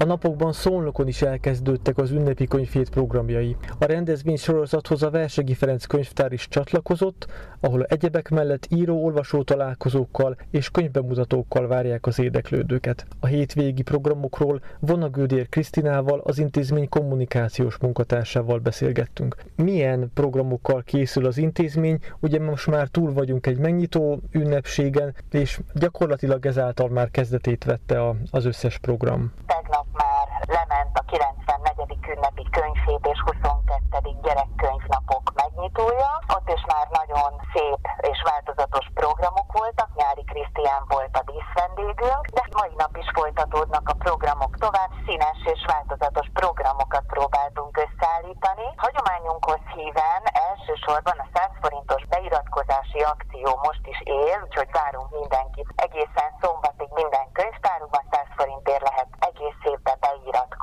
A napokban Szolnokon is elkezdődtek az ünnepi könyvhét programjai. A rendezvény sorozathoz a Versegi Ferenc könyvtár is csatlakozott, ahol egyebek mellett író-olvasó találkozókkal és könyvbemutatókkal várják az érdeklődőket. A hétvégi programokról Vonagődér Krisztinával, az intézmény kommunikációs munkatársával beszélgettünk. Milyen programokkal készül az intézmény, ugye most már túl vagyunk egy megnyitó ünnepségen, és gyakorlatilag ezáltal már kezdetét vette az összes program. Tegnap lement a 94. ünnepi könyvhét és 22. gyerekkönyvnapok megnyitója. Ott is már nagyon szép és változatos programok voltak. Nyári Krisztián volt a díszvendégünk, de mai nap is folytatódnak a programok tovább. Színes és változatos programokat próbáltunk összeállítani. Hagyományunkhoz híven elsősorban a 100 forintos beiratkozási akció most is él, úgyhogy várunk mindenkit. Egészen szombatig minden könyvtárunkban 100 forintért lehet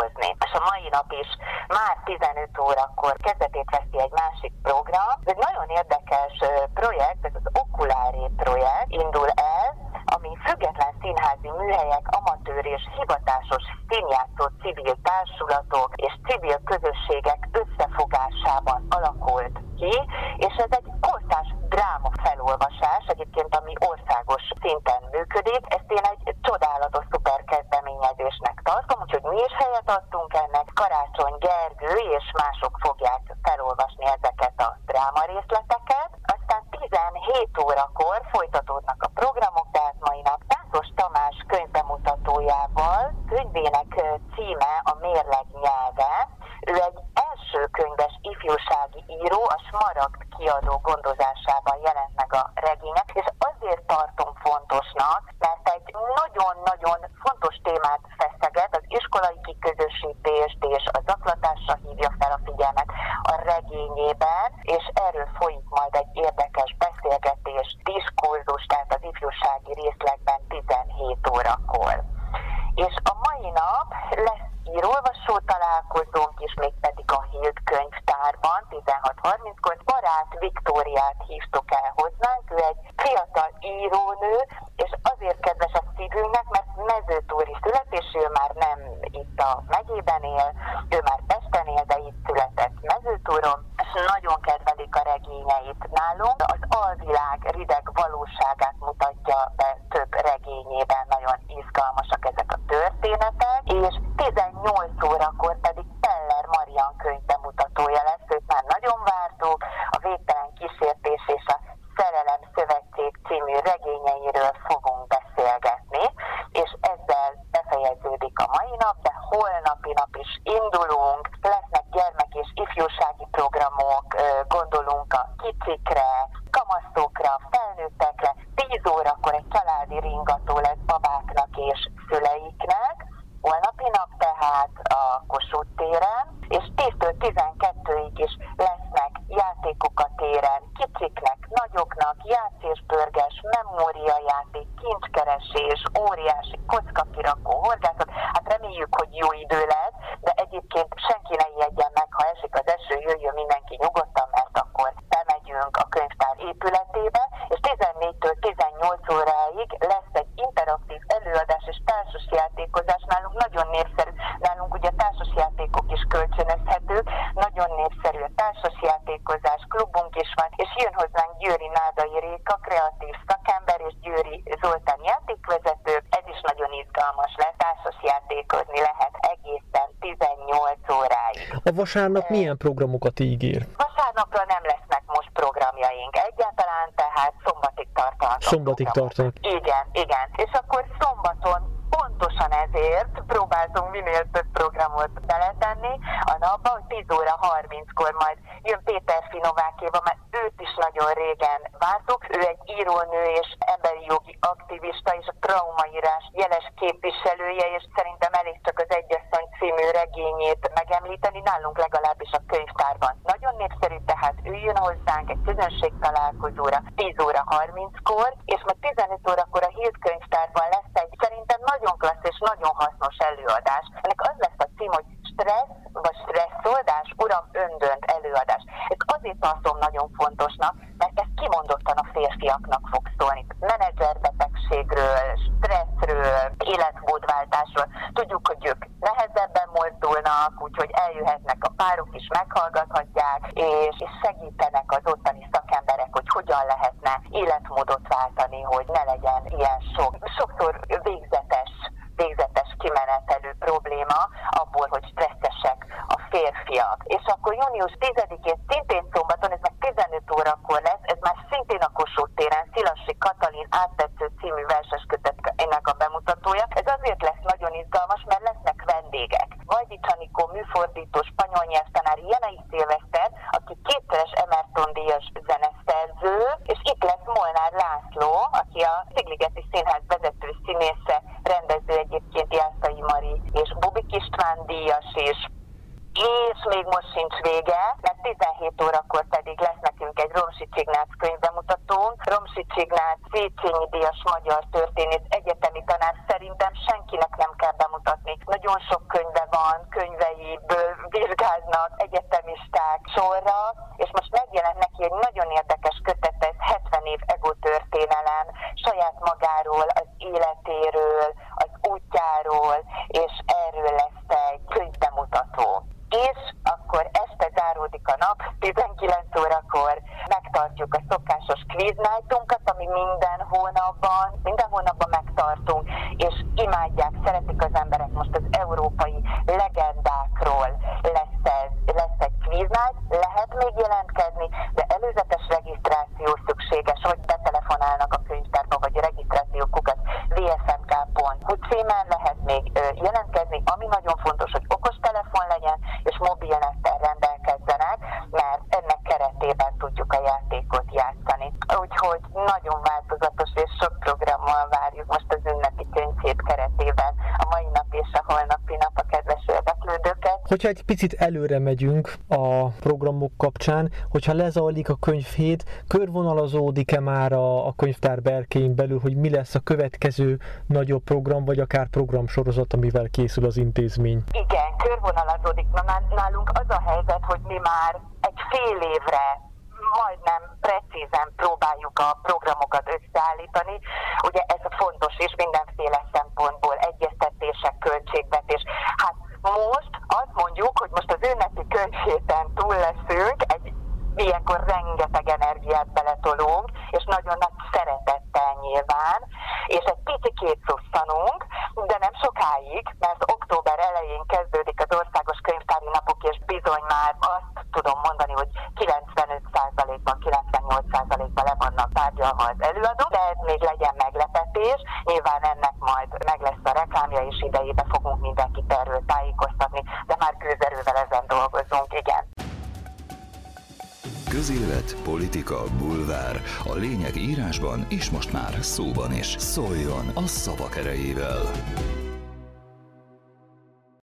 beiratkozni. És a mai nap is már 15 órakor kezdetét veszi egy másik program. Ez egy nagyon érdekes projekt, ez az Okuláré projekt indul el, ami független színházi műhelyek, amatőr és hivatásos színjátszó civil társulatok és civil közösségek összefogásában alakult ki, és ez egy kortás dráma felolvasás, egyébként ami országos szinten működik. Ezt én egy csodálatos szuper kezdeményezésnek tartom, úgyhogy mi is helyet adtunk ennek. Karácsony Gergő és mások fogják felolvasni ezeket a dráma részleteket. Aztán 17 órakor folytatódnak a programok, tehát mai nap Táncos Tamás könyvbemutatójával könyvének címe a Mérleg nyelve. Ő egy első könyves ifjúsági író, a Smaragd kiadó gondozásában jelent meg a regények, és azért tartom fontosnak, mert egy nagyon-nagyon fontos témát feszeget, az iskolai kiközösítést és a zaklatásra hívja fel a figyelmet a regényében, és erről folyik majd egy érdekes beszélgetés, diskurzus, tehát az ifjúsági részlegben 17 órakor. És a mai nap lesz írólvasó találkozónk is, mégpedig a Hild könyvtárban 16.30-kor. Barát Viktóriát hívtuk el hozzánk, ő egy fiatal írónő, és azért kedves a szívünknek, mert mezőtúri születésű, már nem itt a megyében él, ő már Pesten él, de itt született mezőtúron, és nagyon kedvelik a regényeit nálunk. Az alvilág rideg valóságát mutatja be több regényében, nagyon izgalmasak ezek a történetek, és 18 órakor pedig a mai nap, de holnapi nap is indulunk, lesznek gyermek és ifjúsági programok, gondolunk a kicsikre, kamaszokra, felnőttekre, 10 órakor egy családi ringató lesz babáknak és szüleiknek, holnapi nap tehát a Kossuth téren, és 10-től 12-ig is lesznek játékok a téren, kicsiknek, nagyoknak, játszésbörges, memóriajáték, kincskeresés, óriási kockakirakó, horgászat. Hát reméljük, hogy jó idő lesz, A vasárnap milyen programokat ígér? Vasárnapra nem lesznek most programjaink egyáltalán, tehát szombatig tartanak. Szombatig tartanak. Igen, igen. És akkor szombaton pontosan ezért próbáltunk minél több programot beletenni a napba, hogy 10 óra 30-kor majd jön Péter Finovákéba, mert őt is nagyon régen vártuk. Ő egy írónő és emberi jogi aktivista és a traumaírás jeles képviselője, és szerintem elég csak az Egyasszony című regényét megemlíteni, nálunk legalábbis a könyvtárban. Nagyon népszerű, tehát ő jön hozzánk egy közönség találkozóra 10 óra 30-kor, és majd 15 órakor a Hild könyvtárban lesz egy szerintem nagyon klassz és nagyon hasznos előadás. Ennek az lesz a cím, hogy stressz vagy stresszoldás, uram, öndönt előadás. Ez azért tartom nagyon fontosnak, mert ez kimondottan a férfiaknak fog szólni. Menedzserbetegségről, stresszről, életmódváltásról. Tudjuk, hogy ők nehezebben mozdulnak, úgyhogy eljöhetnek a párok is, meghallgathatják, és, és segítenek az ottani szakemberek, hogy hogyan lehetne életmódot váltani, hogy ne legyen ilyen sok. Sokszor végzetes végzetes kimenetelő probléma abból, hogy stresszesek a férfiak. És akkor június 10-én szintén szombaton, ez meg 15 órakor lesz, ez már szintén a Kossuth téren, Szilassi Katalin áttetsző című verses fortuitos Romsi Csignác Széchenyi Díjas magyar történész egyetemi tanár szerintem senkinek nem kell bemutatni. Nagyon sok könyve van, könyveiből vizsgáznak egyetemisták sorra, és most megjelent neki egy nagyon érdekes kötet, ez 70 év ego történelem, saját magáról, az életéről, az útjáról, és erről lesz egy könyvbemutató és akkor este záródik a nap, 19 órakor megtartjuk a nightunkat, ami minden hónapban, minden hónapban megtartunk, és imádják, szeretik az emberek. Most az európai legendákról lesz, ez, lesz egy night, lehet még jelentkezni, de előzetes regisztráció szükséges, hogy betelefonálnak a könyvtárba, vagy regisztrációkukat vsmk.hu címen lehet még jelentkezni, ami nagyon fontos, hogy Hogyha egy picit előre megyünk a programok kapcsán, hogyha lezajlik a könyvhét, körvonalazódik-e már a, a könyvtár berkein belül, hogy mi lesz a következő nagyobb program, vagy akár programsorozat, amivel készül az intézmény? Igen, körvonalazódik. Na, nálunk az a helyzet, hogy mi már egy fél évre majdnem precízen próbáljuk a programokat összeállítani. Ugye ez fontos és mindenféle szempontból egyeztetések, költségvetés. Hát most azt mondjuk, hogy most az ünnepi költségben túl leszünk, egy ilyenkor rengeteg energiát beletolunk, és nagyon nagy szeretettel nyilván, és egy picit szusszanunk, de nem sokáig, mert október elején kezdődik az országos könyvtári napok, és bizony már azt tudom mondani, hogy 95%-ban, 98%-ban le vannak tárgyalva az előadó, de ez még legyen meglepetés. Nyilván ennek majd meg lesz a reklámja, és idejébe fogunk mindenkit erről tájékoztatni, de már gőzerővel ezen dolgozunk, igen. Közélet, politika, bulvár. A lényeg írásban és most már szóban is. Szóljon a szavak erejével!